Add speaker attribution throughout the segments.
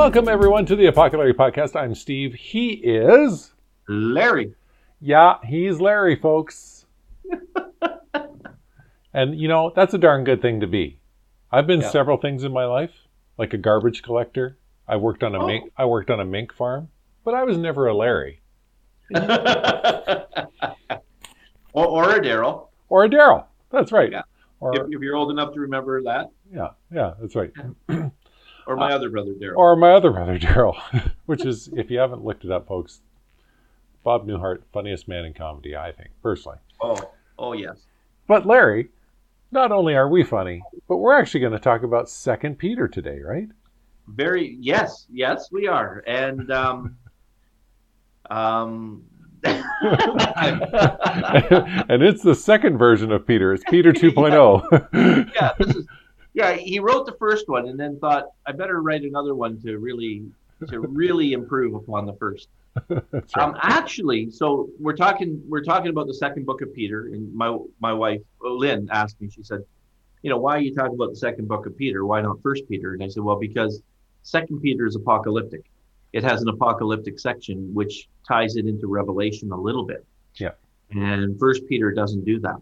Speaker 1: Welcome, everyone, to the Apocalypse Podcast. I'm Steve. He is.
Speaker 2: Larry.
Speaker 1: Yeah, he's Larry, folks. and, you know, that's a darn good thing to be. I've been
Speaker 2: Yeah.
Speaker 1: several things in my life, like a garbage collector. I worked on a
Speaker 2: Oh.
Speaker 1: mink. I worked on a mink farm, but I was never a Larry
Speaker 2: or, or a Daryl,
Speaker 1: or a Daryl. That's right.
Speaker 2: Yeah.
Speaker 1: Or
Speaker 2: if, if you're old enough to remember that.
Speaker 1: yeah, yeah, that's right.
Speaker 2: Or my other brother, Daryl.
Speaker 1: Or my other brother, Daryl, which is, if you haven't looked it up, folks, Bob Newhart, funniest man in comedy, I think, personally.
Speaker 2: oh, oh yes.
Speaker 1: But Larry, not only are we funny, but we're actually going to talk about Second Peter today, right?
Speaker 2: Very, yes, yes, we are. And, um, um,
Speaker 1: and it's the second version of Peter. It's Peter oh. 2.0.
Speaker 2: yeah, this is, yeah, he wrote the first one and then thought, I better write another one to really, to really improve upon the first.
Speaker 1: Right.
Speaker 2: Um, actually, so we're talking we're talking about the second book of Peter, and my my wife Lynn asked me. She said, "You know, why are you talking about the second book of Peter? Why not First Peter?" And I said, "Well, because Second Peter is apocalyptic. It has an apocalyptic section which ties it into Revelation a little bit.
Speaker 1: Yeah.
Speaker 2: And First Peter doesn't do that.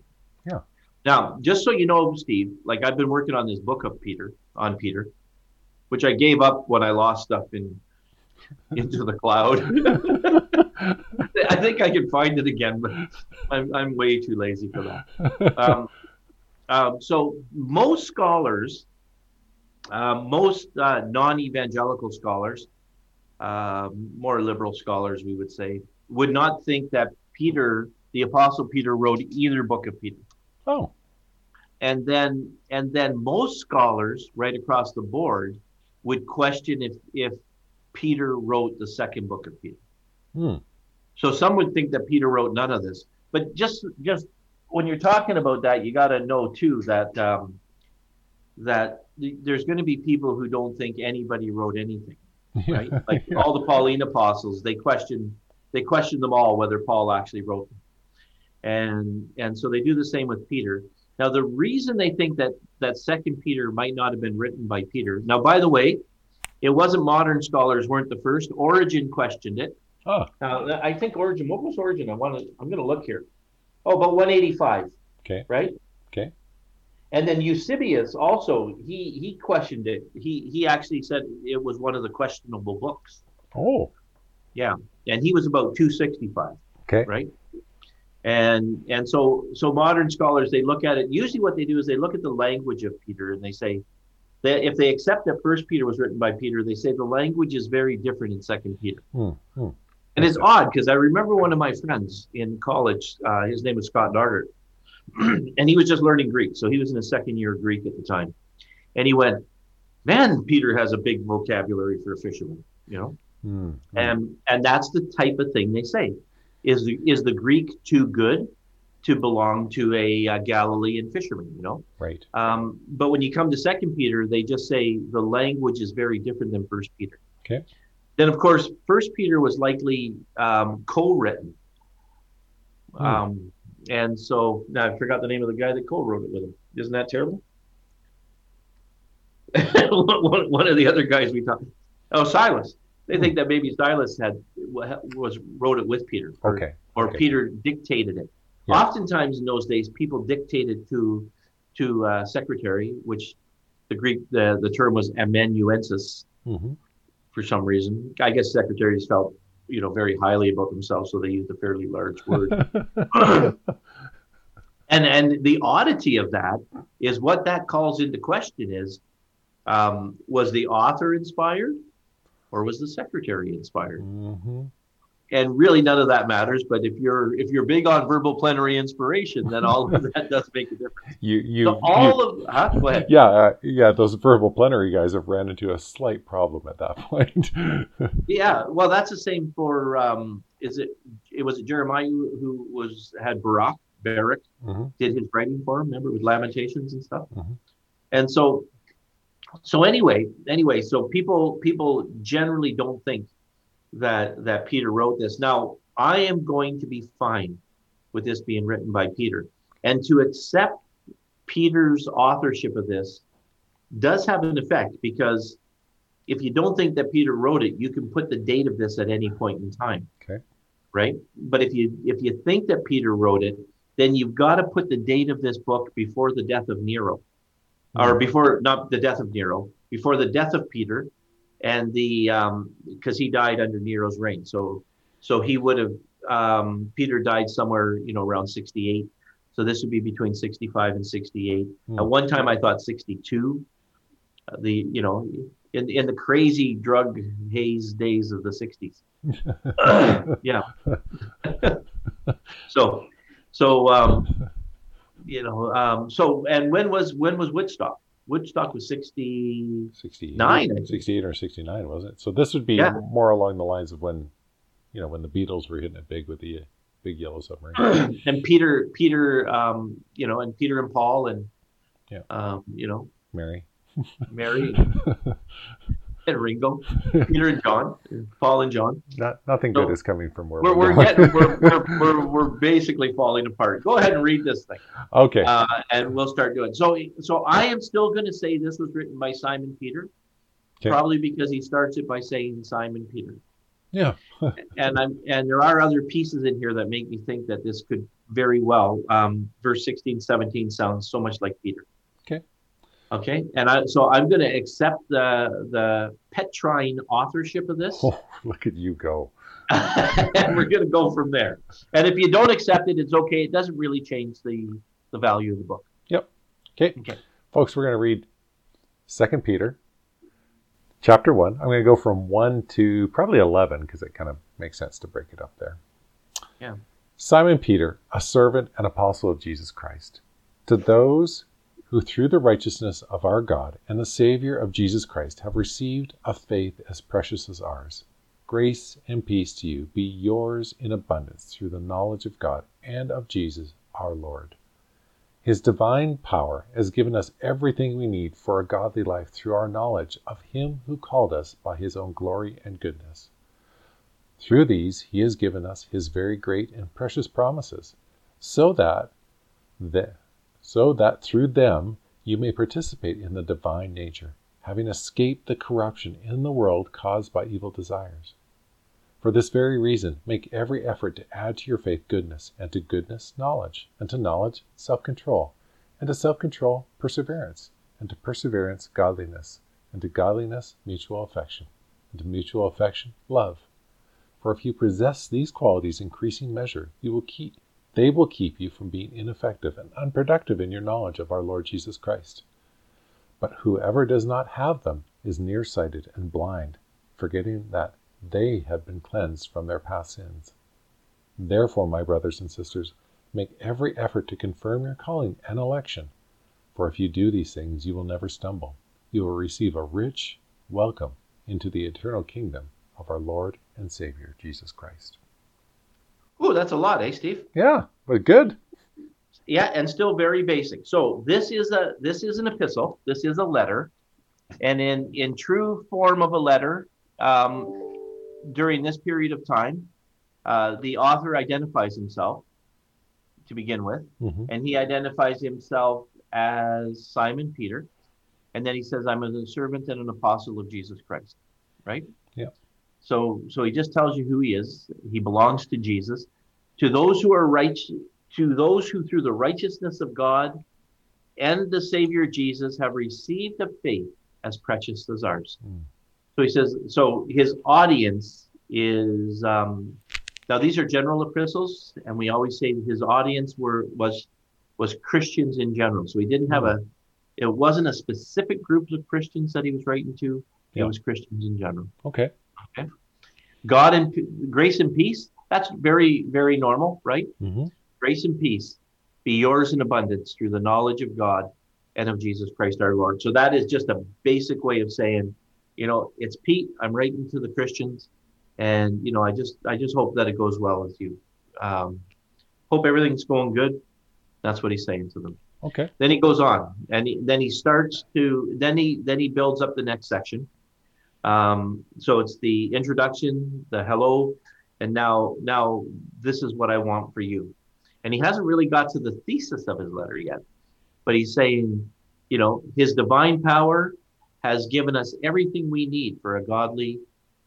Speaker 2: Now, just so you know, Steve, like I've been working on this book of Peter on Peter, which I gave up when I lost stuff in into the cloud. I think I can find it again, but I'm, I'm way too lazy for that. Um, um, so most scholars, uh, most uh, non-evangelical scholars, um more liberal scholars, we would say, would not think that Peter, the Apostle Peter, wrote either book of Peter.
Speaker 1: Oh,
Speaker 2: And then, and then most scholars, right across the board, would question if if Peter wrote the second book of Peter.
Speaker 1: hmm.
Speaker 2: So some would think that Peter wrote none of this. But just just when you're talking about that, you got to know too that um, that th- there's going to be people who don't think anybody wrote anything, right? Like all the Pauline apostles, they question they question them all whether Paul actually wrote them, and and so they do the same with Peter. Now the reason they think that that Second Peter might not have been written by Peter. Now, by the way, it wasn't modern scholars weren't the first. Origen questioned it.
Speaker 1: Oh,
Speaker 2: Now, I think Origen, what was Origen? I want to, I'm going to look here. Oh, about 185.
Speaker 1: Okay.
Speaker 2: Right?
Speaker 1: Okay.
Speaker 2: And then Eusebius also, he he questioned it. He he actually said it was one of the questionable books.
Speaker 1: oh,
Speaker 2: Yeah. And he was about 265,
Speaker 1: okay.
Speaker 2: right? And and so so modern scholars they look at it. Usually what they do is they look at the language of Peter and they say that if they accept that First Peter was written by Peter, they say the language is very different in Second Peter.
Speaker 1: Hmm, hmm.
Speaker 2: And it's odd because I remember one of my friends in college, uh, his name was Scott Dargert, and he was just learning Greek. So he was in his second year of Greek at the time. And he went, Man, Peter has a big vocabulary for a fisherman, you know?
Speaker 1: Hmm, hmm.
Speaker 2: And and that's the type of thing they say. Is the, is the Greek too good to belong to a, uh Galilean fisherman, you know?
Speaker 1: right.
Speaker 2: Um, but when you come to Second Peter, they just say the language is very different than First Peter.
Speaker 1: Okay.
Speaker 2: Then, of course, First Peter was likely um, co-written,
Speaker 1: Hmm.
Speaker 2: um, and so now I forgot the name of the guy that co-wrote it with him. Isn't that terrible? one of the other guys we talked. Oh, Silas. They think that maybe Silas had was wrote it with Peter. or-
Speaker 1: Okay.
Speaker 2: or
Speaker 1: okay.
Speaker 2: Peter dictated it.
Speaker 1: Yeah.
Speaker 2: Oftentimes in those days, people dictated to to uh, secretary, which the Greek the, the term was amanuensis
Speaker 1: hmm
Speaker 2: for some reason. I guess secretaries felt you know very highly about themselves, so they used a fairly large word. and and the oddity of that is what that calls into question is um, was the author inspired or was the secretary inspired?
Speaker 1: hmm
Speaker 2: and really none of that matters but if you're if you're big on verbal plenary inspiration then all of that does make a difference
Speaker 1: You, you,
Speaker 2: so all of huh? go ahead
Speaker 1: yeah, uh, yeah. Those verbal plenary guys have ran into a slight problem at that point.
Speaker 2: yeah well that's the same for um is it it was it jeremiah who, was had Baruch Baruch
Speaker 1: hmm
Speaker 2: did his writing for him remember with lamentations and stuff
Speaker 1: Mhm.
Speaker 2: and so so anyway anyway so people people generally don't think that that peter wrote this now i am going to be fine with this being written by peter and to accept peter's authorship of this does have an effect because if you don't think that Peter wrote it, you can put the date of this at any point in time.
Speaker 1: Okay.
Speaker 2: Right? But if you if you think that Peter wrote it, then you've got to put the date of this book before the death of Nero. Or before not the death of Nero, before the death of Peter and the um because he died under Nero's reign. So so he would have um Peter died somewhere, you know, around 68. So this would be between 65 and 68.
Speaker 1: Hmm.
Speaker 2: At one time I thought 62. Uh, the you know in in the crazy drug haze days of the 60s. yeah. so so um you know um so and when was when was Woodstock? Woodstock was 60
Speaker 1: 68,
Speaker 2: Nine, I think.
Speaker 1: 68 or 69, wasn't it? So this would be
Speaker 2: Yeah.
Speaker 1: more along the lines of when, you know, when the Beatles were hitting it big with the uh, big yellow submarine.
Speaker 2: and Peter Peter um you know and Peter and Paul and
Speaker 1: Yeah.
Speaker 2: um you know
Speaker 1: Mary.
Speaker 2: Mary Ringo, Peter and John, Paul and John.
Speaker 1: Not nothing
Speaker 2: So,
Speaker 1: good is coming from where
Speaker 2: We're,
Speaker 1: we're,
Speaker 2: getting we're, we're, we're, we're basically falling apart. Go ahead and read this thing,
Speaker 1: okay.
Speaker 2: uh, and we'll start doing. So so I am still going to say this was written by Simon Peter,
Speaker 1: Okay.
Speaker 2: probably because he starts it by saying Simon Peter.
Speaker 1: yeah.
Speaker 2: and I'm and there are other pieces in here that make me think that this could very well um, verse 16 17 sounds so much like peter
Speaker 1: Okay.
Speaker 2: and I, so i'm going to accept the the petrine authorship of this
Speaker 1: Oh, look at you go.
Speaker 2: and we're going to go from there and if you don't accept it it's okay it doesn't really change the the value of the book Yep.
Speaker 1: Okay.
Speaker 2: Okay.
Speaker 1: Folks, we're going to read Second Peter, chapter 1. I'm going to go from 1 to probably 11 because it kind of makes sense to break it up there.
Speaker 2: Yeah.
Speaker 1: Simon Peter, a servant and apostle of Jesus Christ, to those who through the righteousness of our God and the Savior of Jesus Christ have received a faith as precious as ours. Grace and peace to you be yours in abundance through the knowledge of God and of Jesus our Lord. His divine power has given us everything we need for a godly life through our knowledge of Him who called us by His own glory and goodness. Through these, He has given us His very great and precious promises, so that, the, so that through them you may participate in the divine nature, having escaped the corruption in the world caused by evil desires. For this very reason, make every effort to add to your faith goodness, and to goodness, knowledge, and to knowledge, self control, and to self control, perseverance, and to perseverance, godliness, and to godliness, mutual affection, and to mutual affection, love. For if you possess these qualities in increasing measure, you will keep they will keep you from being ineffective and unproductive in your knowledge of our Lord Jesus Christ. But whoever does not have them is nearsighted and blind, forgetting that they have been cleansed from their past sins. Therefore, my brothers and sisters, make every effort to confirm your calling and election. For if you do these things, you will never stumble. You will receive a rich welcome into the eternal kingdom of our Lord and Savior, Jesus Christ.
Speaker 2: Ooh, that's a lot eh steve?
Speaker 1: Yeah, but good.
Speaker 2: yeah and still very basic. So this is a this is an epistle. This is a letter. And in in true form of a letter um, during this period of time uh, the author identifies himself to begin with.
Speaker 1: Hmm
Speaker 2: and he identifies himself as simon peter. And then he says i'm a servant and an apostle of jesus christ. Right?
Speaker 1: Yeah.
Speaker 2: So so he just tells you who he is. He belongs to jesus. To those who are right to those who through the righteousness of god and the savior jesus have received a faith as precious as ours.
Speaker 1: Mm.
Speaker 2: so he says so his audience is um now these are general epistles and we always say his audience were was was christians in general. So he didn't have a it wasn't a specific group of christians that he was writing to. It
Speaker 1: Yeah.
Speaker 2: was christians in general.
Speaker 1: Okay.
Speaker 2: God and grace and peace that's very very normal right?
Speaker 1: Hmm
Speaker 2: grace and peace be yours in abundance through the knowledge of god and of jesus christ our lord. So that is just a basic way of saying you know it's pete i'm writing to the christians and you know i just i just hope that it goes well with you. Um, hope everything's going good. That's what he's saying to them.
Speaker 1: Okay.
Speaker 2: then he goes on and he, then he starts to then he then he builds up the next section um, so it's the introduction the hello and now now this is what i want for you and he hasn't really got to the thesis of his letter yet but he's saying you know his divine power has given us everything we need for a godly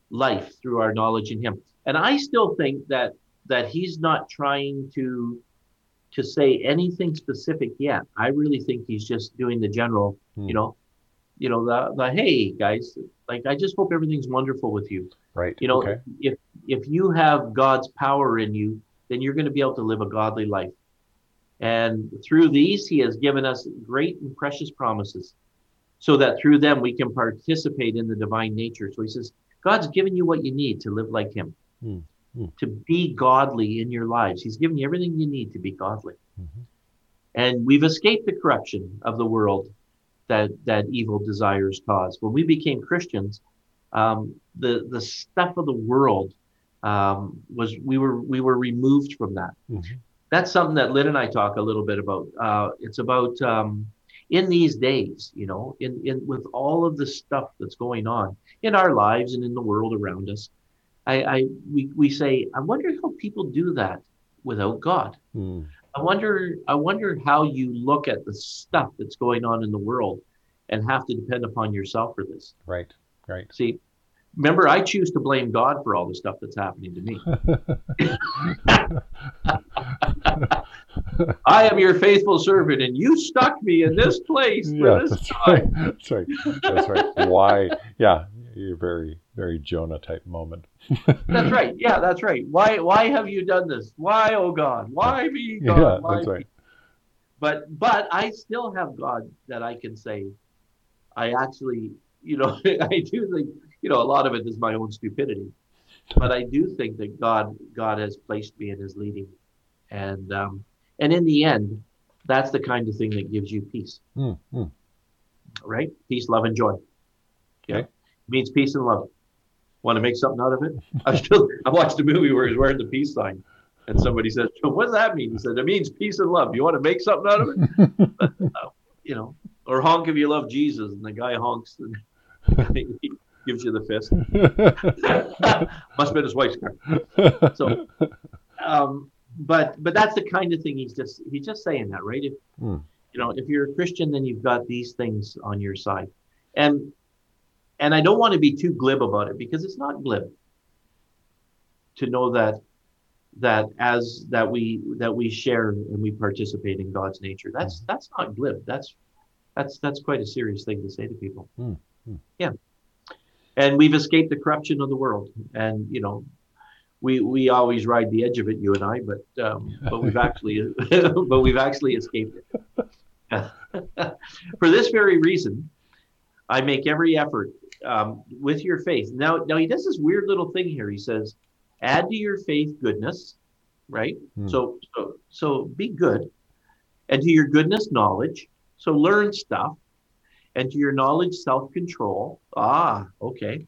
Speaker 2: life through our knowledge in him. And I still think that that he's not trying to to say anything specific yet. I really think he's just doing the general,
Speaker 1: Hmm.
Speaker 2: you know, you know, the the hey guys, like I just hope everything's wonderful with you.
Speaker 1: Right.
Speaker 2: You know,
Speaker 1: Okay.
Speaker 2: if if you have God's power in you, then you're going to be able to live a godly life. And through these, He has given us great and precious promises, so that through them we can participate in the divine nature. So He says, God's given you what you need to live like Him,
Speaker 1: Hmm. Hmm.
Speaker 2: to be godly in your lives. He's given you everything you need to be godly.
Speaker 1: Mhm.
Speaker 2: And we've escaped the corruption of the world that that evil desires cause. When we became Christians, um, the the stuff of the world um, was we were we were removed from that.
Speaker 1: Mhm.
Speaker 2: That's something that Lynn and I talk a little bit about. Uh, it's about um, in these days, you know, in in with all of the stuff that's going on in our lives and in the world around us. I, I we we say, I wonder how people do that without God.
Speaker 1: Hmm.
Speaker 2: I wonder I wonder how you look at the stuff that's going on in the world and have to depend upon yourself for this.
Speaker 1: Right. Right.
Speaker 2: See, remember I choose to blame God for all the stuff that's happening to me. I am your faithful servant and you stuck me in this place
Speaker 1: yeah,
Speaker 2: this
Speaker 1: that's
Speaker 2: time.
Speaker 1: right. That's right. That's right. Why? Yeah, you're very, very Jonah type moment.
Speaker 2: That's right. Yeah, that's right. Why why have you done this? Why, oh God? Why me, God?
Speaker 1: Yeah,
Speaker 2: Why
Speaker 1: that's
Speaker 2: me?
Speaker 1: right.
Speaker 2: but but I still have God that I can say I actually you know I do think you know a lot of it is my own stupidity but I do think that God God has placed me in his leading and um and in the end that's the kind of thing that gives you peace
Speaker 1: Hmm. Hmm.
Speaker 2: right peace love and joy yeah
Speaker 1: Okay.
Speaker 2: Means peace and love want to make something out of it I still I watched a movie where he's wearing the peace sign and somebody says what does that mean he said it means peace and love you want to make something out of it you know, or honk if you love Jesus, and the guy honks and he gives you the fist. Must have been his wife's car. So, um, but but that's the kind of thing he's just he's just saying that, right? If
Speaker 1: Hmm.
Speaker 2: you know, if you're a Christian, then you've got these things on your side, and and I don't want to be too glib about it because it's not glib to know that that as that we that we share and we participate in God's nature. That's that's not glib. That's that's that's quite a serious thing to say to people.
Speaker 1: Hmm, hmm.
Speaker 2: Yeah. And we've escaped the corruption of the world. And you know, we we always ride the edge of it, you and I, but um, but we've actually but we've actually escaped it. For this very reason, I make every effort um, with your faith. Now now he does this weird little thing here. He says, add to your faith goodness, right?
Speaker 1: Hmm.
Speaker 2: So so so be good. And to your goodness knowledge. So learn stuff. And to your knowledge self-control. Ah, okay.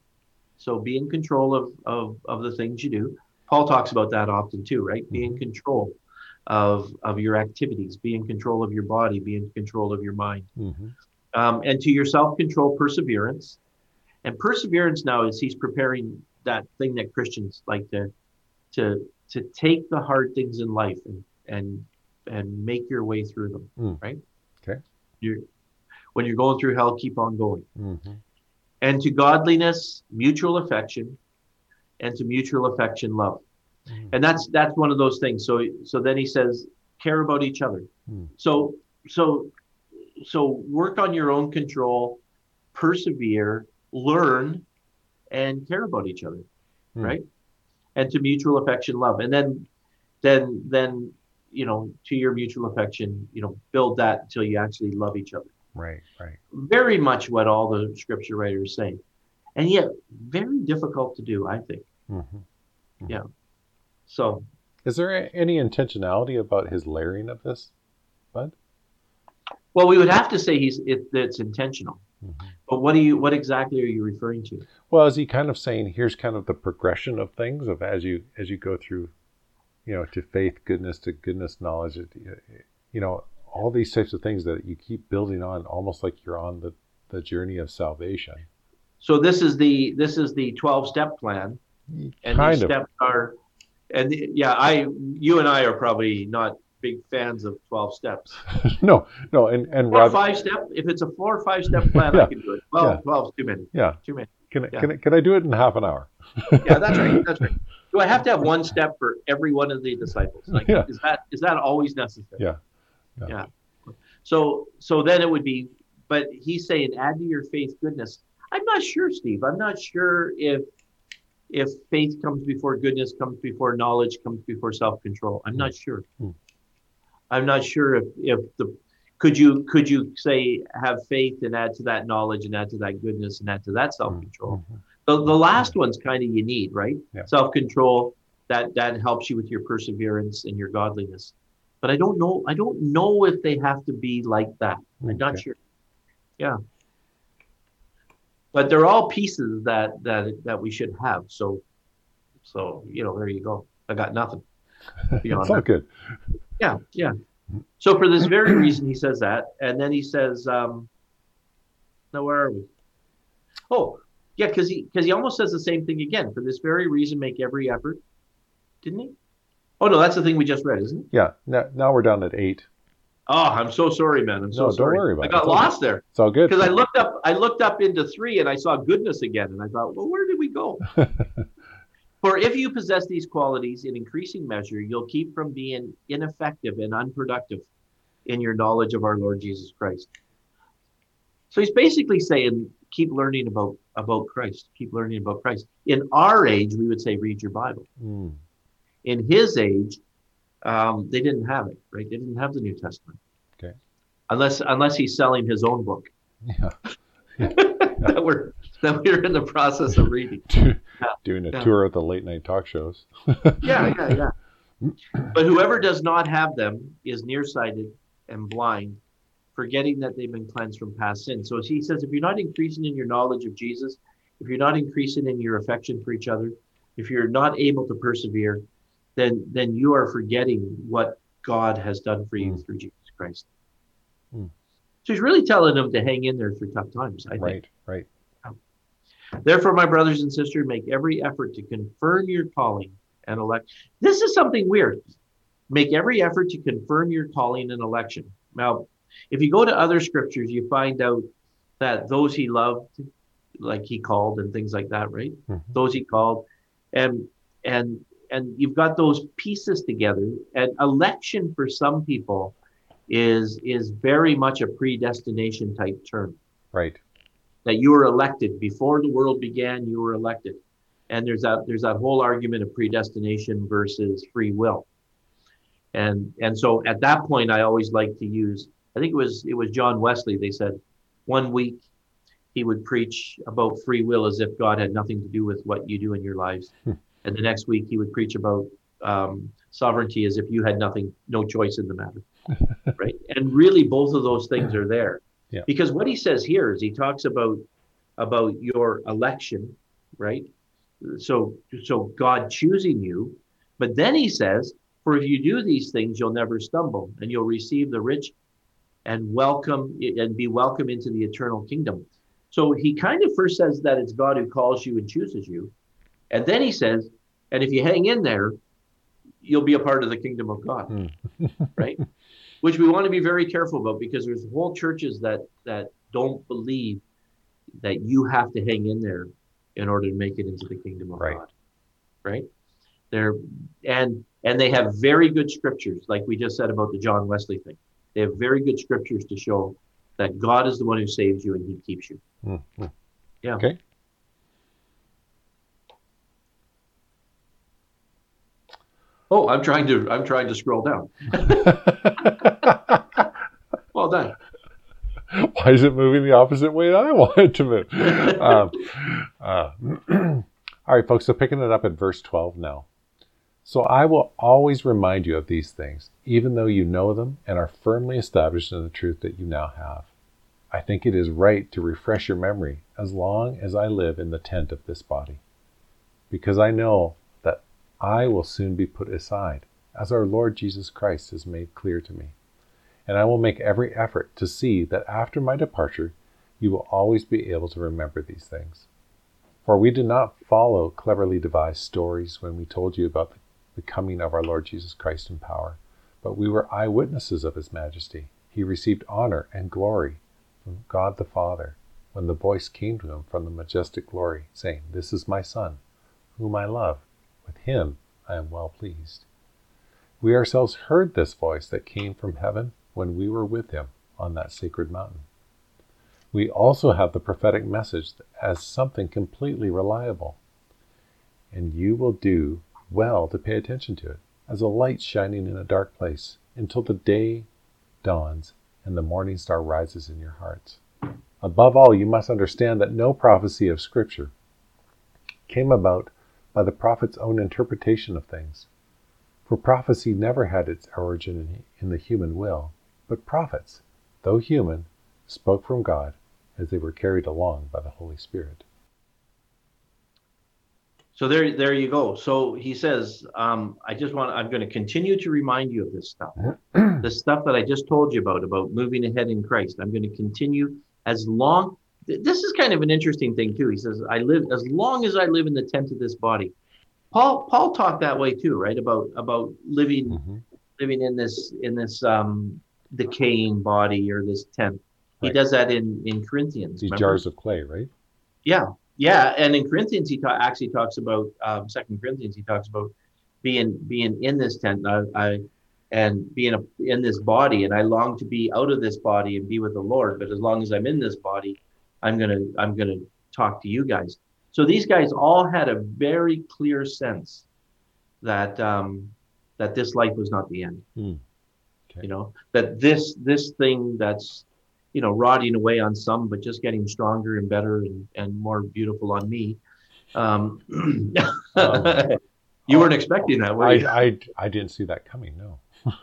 Speaker 2: So be in control of, of, of the things you do. Paul talks about that often too, right? Be in control of of your activities, be in control of your body, be in control of your mind.
Speaker 1: Mhm.
Speaker 2: Um, and to your self-control perseverance. And perseverance now is he's preparing that thing that Christians like to to to take the hard things in life and and and make your way through them.
Speaker 1: Mm.
Speaker 2: Right?
Speaker 1: Okay.
Speaker 2: You're when you're going through hell, keep on going.
Speaker 1: Mhm.
Speaker 2: And to godliness, mutual affection, and to mutual affection, love.
Speaker 1: Mm.
Speaker 2: And that's that's one of those things. So so then he says, care about each other.
Speaker 1: Mm.
Speaker 2: So so so work on your own control, persevere, learn, and care about each other,
Speaker 1: Mm.
Speaker 2: right? And to mutual affection, love. And then then then you know to your mutual affection, you know, build that until you actually love each other.
Speaker 1: Right. Right.
Speaker 2: Very much what all the scripture writers say. And yet very difficult to do, I think.
Speaker 1: Mhm.
Speaker 2: So
Speaker 1: Is there any intentionality about his layering of this, Bud?
Speaker 2: well we would have to say he's it, it's intentional.
Speaker 1: Mhm.
Speaker 2: But what do you what exactly are you referring to?
Speaker 1: Well, is he kind of saying here's kind of the progression of things of as you as you go through, you know, to faith, goodness, to goodness, knowledge, you know, all these types of things that you keep building on, almost like you're on the the journey of salvation.
Speaker 2: So this is the this is the 12 step plan and
Speaker 1: kind
Speaker 2: these
Speaker 1: of.
Speaker 2: steps are and yeah, I you and I are probably not big fans of 12 steps.
Speaker 1: no, no, and and
Speaker 2: Four
Speaker 1: rather,
Speaker 2: five step. If it's a four or five step plan, I can do it. 12,
Speaker 1: Yeah.
Speaker 2: 12 is too many.
Speaker 1: yeah.
Speaker 2: Too many.
Speaker 1: Can I,
Speaker 2: Yeah.
Speaker 1: can can I do it in half an hour?
Speaker 2: Yeah, that's right. That's right. Do I have to have one step for every one of the disciples? Like,
Speaker 1: Yeah.
Speaker 2: is that is that always necessary?
Speaker 1: Yeah. Yeah.
Speaker 2: Yeah. So so then it would be, but he's saying add to your faith goodness. I'm not sure, Steve. I'm not sure if if faith comes before goodness, comes before knowledge, comes before self control. I'm not sure.
Speaker 1: Hmm.
Speaker 2: I'm not sure if if the could you could you say have faith and add to that knowledge and add to that goodness and add to that self control.
Speaker 1: Mhm.
Speaker 2: The, the last one's kind of you need, right?
Speaker 1: Yeah.
Speaker 2: Self control that that helps you with your perseverance and your godliness. But I don't know. I don't know if they have to be like that. I'm not sure. Yeah. But they're all pieces that that that we should have. So, so you know, there you go. I got nothing. beyond
Speaker 1: it's
Speaker 2: that.
Speaker 1: good.
Speaker 2: Yeah, yeah. So for this very reason, he says that, and then he says, um, "Now where are we?" Oh, yeah, because he because he almost says the same thing again. For this very reason, make every effort. Didn't he? Oh no, that's the thing we just read, isn't it?
Speaker 1: Yeah. Now, now we're down at eight.
Speaker 2: Oh, I'm so sorry, man. I'm so
Speaker 1: No, don't
Speaker 2: sorry.
Speaker 1: worry about
Speaker 2: I
Speaker 1: it.
Speaker 2: got
Speaker 1: It's
Speaker 2: lost there
Speaker 1: It's all good.
Speaker 2: because I looked up. I looked up into three, and I saw goodness again, and I thought, well, where did we go? For if you possess these qualities in increasing measure, you'll keep from being ineffective and unproductive in your knowledge of our Lord Jesus Christ. So he's basically saying, keep learning about about Christ. Keep learning about Christ. In our age, we would say, read your Bible.
Speaker 1: Mm,
Speaker 2: In his age, um, they didn't have it, right? They didn't have the New Testament.
Speaker 1: Okay.
Speaker 2: Unless unless he's selling his own book
Speaker 1: yeah.
Speaker 2: that we're that we're in the process of reading.
Speaker 1: Doing a
Speaker 2: Yeah.
Speaker 1: tour of the late night talk shows.
Speaker 2: Yeah, yeah, yeah. But whoever does not have them is nearsighted and blind, forgetting that they've been cleansed from past sins. So he says, if you're not increasing in your knowledge of Jesus, if you're not increasing in your affection for each other, if you're not able to persevere, then then you are forgetting what God has done for you
Speaker 1: Mm.
Speaker 2: through Jesus Christ.
Speaker 1: Mm.
Speaker 2: So he's really telling them to hang in there through tough times. I think.
Speaker 1: right.
Speaker 2: Therefore, my brothers and sisters, make every effort to confirm your calling and election. This is something weird. Make every effort to confirm your calling and election. Now, if you go to other scriptures, you find out that those he loved, like he called and things like that, right?
Speaker 1: Mhm.
Speaker 2: Those he called, and and and you've got those pieces together. And election for some people is is very much a predestination type term
Speaker 1: Right.
Speaker 2: That you were elected. Before the world began you were elected. And there's that there's that whole argument of predestination versus free will. And and so at that point i always like to use i think it was it was john wesley they said one week he would preach about free will as if god had nothing to do with what you do in your lives.
Speaker 1: Hmm.
Speaker 2: and the next week he would preach about um, sovereignty as if you had nothing no choice in the matter. Right? And really both of those things are there
Speaker 1: Yeah.
Speaker 2: because what he says here is he talks about about your election right so so god choosing you but then he says for if you do these things you'll never stumble and you'll receive the rich and welcome and be welcome into the eternal kingdom so he kind of first says that it's god who calls you and chooses you and then he says and if you hang in there you'll be a part of the kingdom of god
Speaker 1: Mm.
Speaker 2: right which we want to be very careful about because there's whole churches that that don't believe that you have to hang in there in order to make it into the kingdom of
Speaker 1: Right.
Speaker 2: God. Right? They're and and they have very good scriptures, like we just said about the John Wesley thing. They have very good scriptures to show that God is the one who saves you and He keeps you.
Speaker 1: Mm, mm.
Speaker 2: Yeah.
Speaker 1: Okay.
Speaker 2: Oh, I'm trying to I'm trying to scroll down. Well done.
Speaker 1: Why is it moving the opposite way that I want it to move? um, uh, all right, folks. So picking it up at verse 12 now. So I will always remind you of these things, even though you know them and are firmly established in the truth that you now have. I think it is right to refresh your memory as long as I live in the tent of this body, because I know I will soon be put aside, as our Lord Jesus Christ has made clear to me and I will make every effort to see that after my departure you will always be able to remember these things. For we did not follow cleverly devised stories when we told you about the, coming of our Lord Jesus Christ in power, but we were eyewitnesses of his majesty. He received honor and glory from God the Father when the voice came to him from the majestic glory, saying, This is my Son, whom I love. With him I am well pleased. We ourselves heard this voice that came from heaven when we were with him on that sacred mountain. We also have the prophetic message as something completely reliable. And you will do well to pay attention to it, as a light shining in a dark place, until the day dawns and the morning star rises in your hearts. Above all, you must understand that no prophecy of Scripture came about by the prophet's own interpretation of things. For prophecy never had its origin in the human will, but prophets, though human, spoke from God as they were carried along by the Holy Spirit.
Speaker 2: So there, there you go. So he says, um, I just want, I'm going to continue to remind you of this stuff, the stuff that I just told you about, about moving ahead in Christ. I'm going to continue as long. This is kind of an interesting thing too. He says, I live as long as I live in the tent of this body. Paul, Paul talked that way too, right? About about living, mm-hmm. living in this in this um, decaying body or this tent. He does that in in Corinthians.
Speaker 1: These remember? jars of clay, right?
Speaker 2: Yeah, yeah, and in Corinthians he ta- actually talks about um, Second Corinthians he talks about being being in this tent I, I, and being a, in this body, and I long to be out of this body and be with the Lord. But as long as I'm in this body, I'm gonna I'm gonna talk to you guys. So these guys all had a very clear sense that um, that this life was not the end. Hmm. Okay. You know that this this thing that's you know, rotting away on some, but just getting stronger and better and, and more beautiful on me. Um, um, you weren't expecting that, were
Speaker 1: you? I, I, I didn't see that coming. No.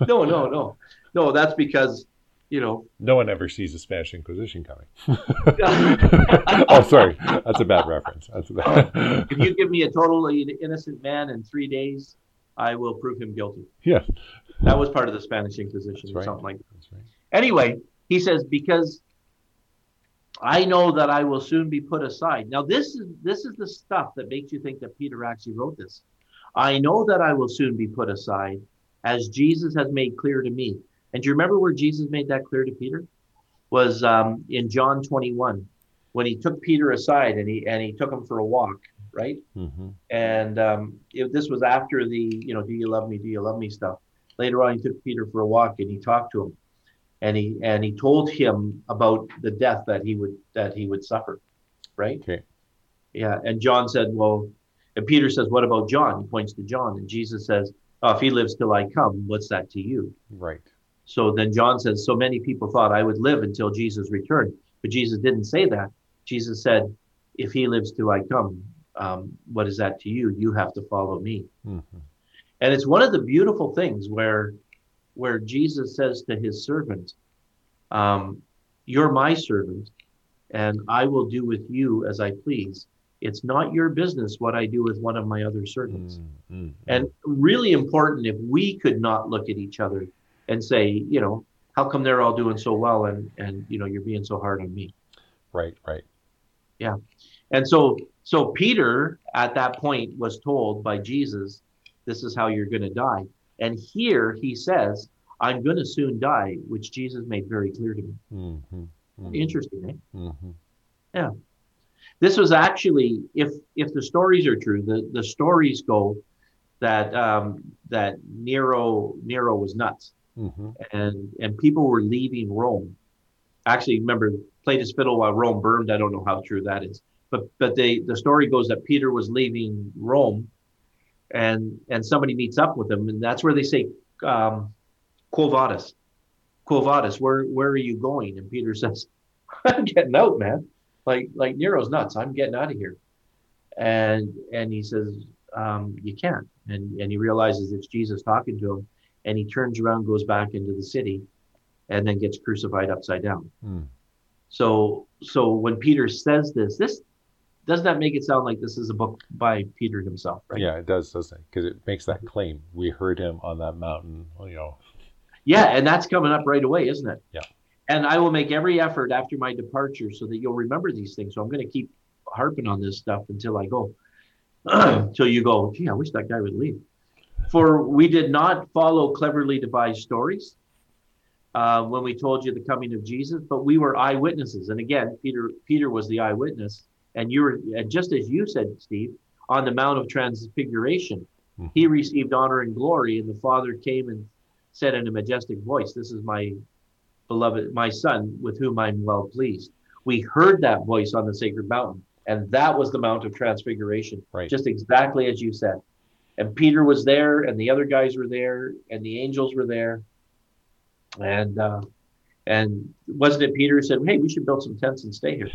Speaker 2: no, no, no, no. That's because you know.
Speaker 1: No one ever sees the Spanish Inquisition coming. oh, sorry, that's a bad reference. That's a bad.
Speaker 2: if you give me a totally innocent man in three days, I will prove him guilty.
Speaker 1: Yeah.
Speaker 2: That was part of the Spanish Inquisition,
Speaker 1: that's
Speaker 2: or right. something like that.
Speaker 1: That's right.
Speaker 2: Anyway, he says, because I know that I will soon be put aside. Now, this is this is the stuff that makes you think that Peter actually wrote this. I know that I will soon be put aside, as Jesus has made clear to me. And do you remember where Jesus made that clear to Peter? Was um, in John 21 when he took Peter aside and he and he took him for a walk, right? Mm-hmm. And um, it, this was after the you know, do you love me? Do you love me stuff. Later on, he took Peter for a walk and he talked to him and he and he told him about the death that he would that he would suffer right
Speaker 1: okay
Speaker 2: yeah and john said well and peter says what about john he points to john and jesus says oh, if he lives till i come what's that to you
Speaker 1: right
Speaker 2: so then john says so many people thought i would live until jesus returned but jesus didn't say that jesus said if he lives till i come um, what is that to you you have to follow me mm-hmm. and it's one of the beautiful things where where Jesus says to his servant, um, You're my servant, and I will do with you as I please. It's not your business what I do with one of my other servants. Mm, mm, and really important if we could not look at each other and say, you know, how come they're all doing so well and and you know you're being so hard on me.
Speaker 1: Right, right.
Speaker 2: Yeah. And so so Peter at that point was told by Jesus, this is how you're going to die. And here he says, I'm going to soon die, which Jesus made very clear to me. Mm-hmm. Mm-hmm. Interesting, eh? Mm-hmm. Yeah. This was actually, if if the stories are true, the, the stories go that um, that Nero Nero was nuts, mm-hmm. and and people were leaving Rome. Actually, remember, played his fiddle while Rome burned. I don't know how true that is, but but they the story goes that Peter was leaving Rome and and somebody meets up with him, and that's where they say, um, "Quo vadis, quo vadis, where where are you going?" And Peter says, "I'm getting out, man. Like like Nero's nuts. I'm getting out of here." And and he says, um, "You can't." And and he realizes it's Jesus talking to him, and he turns around, goes back into the city, and then gets crucified upside down. Hmm. So so when Peter says this, this doesn't that make it sound like this is a book by Peter himself, right?
Speaker 1: Yeah, it does, doesn't it? Because it makes that claim. We heard him on that mountain, you know.
Speaker 2: Yeah, and that's coming up right away, isn't it?
Speaker 1: Yeah.
Speaker 2: And I will make every effort after my departure so that you'll remember these things. So I'm going to keep harping on this stuff until I go. until you go, gee, I wish that guy would leave. For we did not follow cleverly devised stories uh, when we told you the coming of Jesus, but we were eyewitnesses. And again, Peter Peter was the eyewitness, and you were and just as you said, Steve, on the Mount of Transfiguration,
Speaker 1: Mhm.
Speaker 2: he received honor and glory, and the Father came and said in a majestic voice, "This is my beloved, my Son, with whom I'm well pleased." We heard that voice on the sacred mountain, and that was the Mount of Transfiguration,
Speaker 1: Right.
Speaker 2: just exactly as you said. And Peter was there, and the other guys were there, and the angels were there, and uh, and wasn't it Peter who said, "Hey, we should build some tents and stay here"?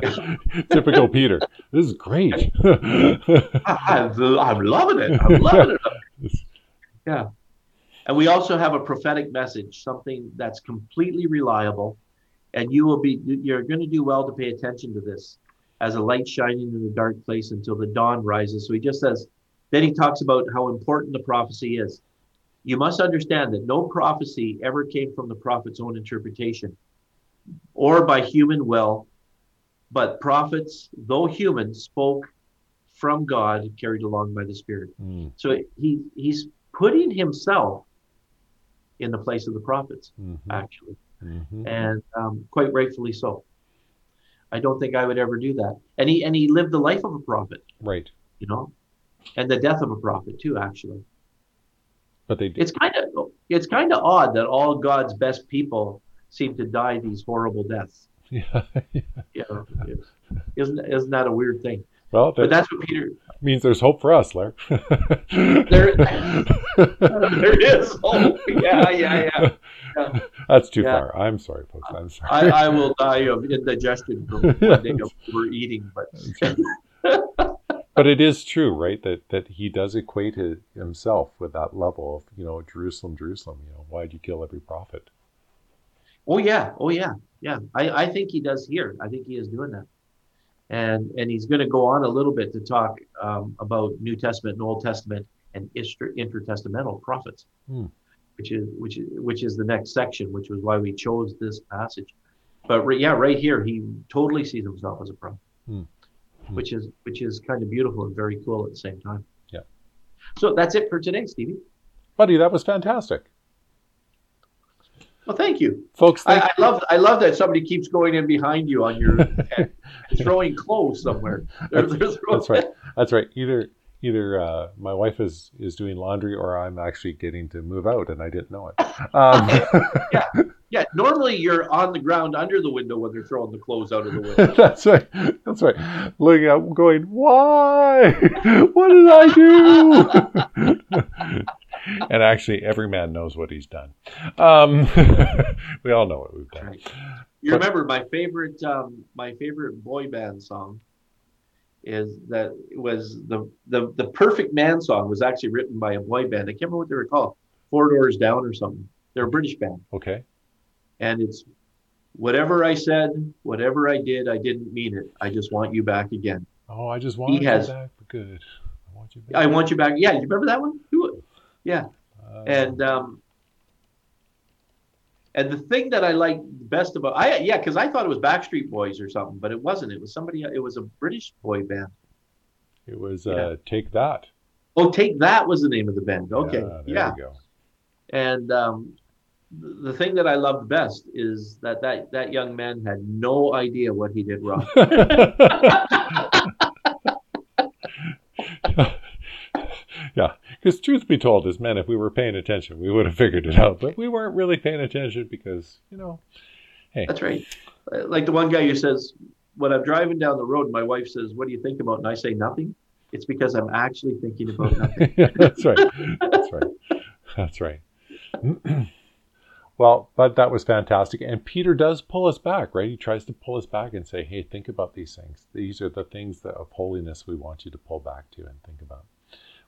Speaker 1: Typical Peter. This is great.
Speaker 2: I, I'm loving it. I'm loving it. Yeah. And we also have a prophetic message, something that's completely reliable, and you will be you're going to do well to pay attention to this as a light shining in a dark place until the dawn rises. So he just says, then he talks about how important the prophecy is. You must understand that no prophecy ever came from the prophet's own interpretation or by human will, but prophets, though human, spoke from God, carried along by the Spirit.
Speaker 1: Mm,
Speaker 2: So he he's putting himself in the place of the prophets,
Speaker 1: mhm,
Speaker 2: actually,
Speaker 1: mhm.
Speaker 2: and um, quite rightfully so. I don't think I would ever do that. And he and he lived the life of a prophet,
Speaker 1: Right.
Speaker 2: you know, and the death of a prophet too. Actually,
Speaker 1: But they did.
Speaker 2: it's kind of it's kind of odd that all God's best people seem to die these horrible deaths.
Speaker 1: Yeah.
Speaker 2: You know, isn't isn't that a weird thing?
Speaker 1: Well,
Speaker 2: But that's what Peter.
Speaker 1: means there's hope for us, Larry.
Speaker 2: There, there is. Oh, yeah, yeah, yeah.
Speaker 1: That's too
Speaker 2: Yeah.
Speaker 1: far. I'm sorry, folks. I'm sorry.
Speaker 2: I, I will die of indigestion from one day of overeating, but
Speaker 1: but it is true, right? That that he does equate his, himself with that level of you know Jerusalem, Jerusalem. You know, why did you kill every prophet?
Speaker 2: oh yeah, oh yeah, yeah. I, I think he does here. I think he is doing that, and and he's going to go on a little bit to talk um, about New Testament and Old Testament and inter- intertestamental prophets,
Speaker 1: Hmm.
Speaker 2: which is which is which is the next section, which was why we chose this passage. But right, yeah, right here, he totally sees himself as a prophet,
Speaker 1: Hmm. Hmm.
Speaker 2: which is which is kind of beautiful and very cool at the same time.
Speaker 1: Yeah.
Speaker 2: So that's it for today, Stevie.
Speaker 1: Buddy, that was fantastic,
Speaker 2: Well, thank you.
Speaker 1: folks.
Speaker 2: I,
Speaker 1: Thank,
Speaker 2: I love I love that somebody keeps going in behind you on your throwing clothes somewhere. They're- they're throwing-
Speaker 1: that's right. That's right. Either either uh, my wife is is doing laundry or I'm actually getting to move out and I didn't know it. Um,
Speaker 2: Yeah, normally you're on the ground under the window when they're throwing the clothes out of the window.
Speaker 1: that's right. That's right. Looking up, going, why? What did I do? and actually, every man knows what he's done. Um, we all know what we've done.
Speaker 2: You remember my favorite um, my favorite boy band song is that it was the, the the perfect man song was actually written by a boy band. I can't remember what they were called, Four Doors Down or something. They're a British band.
Speaker 1: Okay.
Speaker 2: and it's whatever I said, whatever I did, I didn't mean it. I just want you back again.
Speaker 1: Oh, I just want you
Speaker 2: has-
Speaker 1: back good. I want you back.
Speaker 2: I want you back. Yeah, you remember that one? Do it. Yeah,
Speaker 1: Uh,
Speaker 2: and um, and the thing that I like best about I yeah, because I thought it was Backstreet Boys or something, but it wasn't. It was somebody. It was a British boy band.
Speaker 1: it was
Speaker 2: yeah.
Speaker 1: uh, Take That.
Speaker 2: Oh, take that was the name of the band. Okay, yeah.
Speaker 1: go.
Speaker 2: And um, the thing that I loved best is that that that young man had no idea what he did wrong.
Speaker 1: yeah, because truth be told, as men, if we were paying attention, we would have figured it out. But we weren't really paying attention because, you know, hey.
Speaker 2: That's right. Like the one guy who says, when I'm driving down the road, my wife says, "What do you think about?" and I say nothing. It's because I'm actually thinking about nothing.
Speaker 1: that's right. That's right. That's right. well, but that was fantastic. And Peter does pull us back, right? He tries to pull us back and say, hey, think about these things. These are the things that of holiness we want you to pull back to and think about.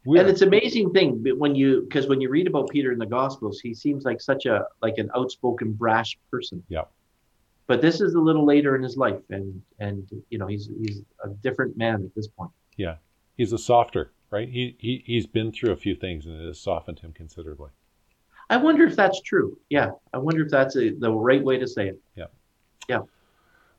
Speaker 1: We're,
Speaker 2: and it's an amazing thing but when you because when you read about Peter in the Gospels, he seems like such a like an outspoken, brash person.
Speaker 1: Yeah.
Speaker 2: But this is a little later in his life, and and you know he's he's a different man at this point.
Speaker 1: Yeah, he's a softer, right? He, he, he's been through a few things and it has softened him considerably.
Speaker 2: I wonder if that's true. Yeah, I wonder if that's a, the right way to say it. Yeah. Yeah.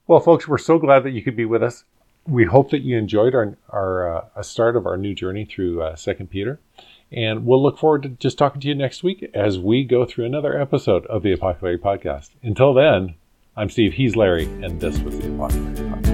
Speaker 1: Well, folks, we're so glad that you could be with us. We hope that you enjoyed our our uh, a start of our new journey through uh, Second Peter, And we'll look forward to just talking to you next week as we go through another episode of the Apothecary Podcast. Until then, I'm Steve, he's Larry, and this was the Apothecary Podcast.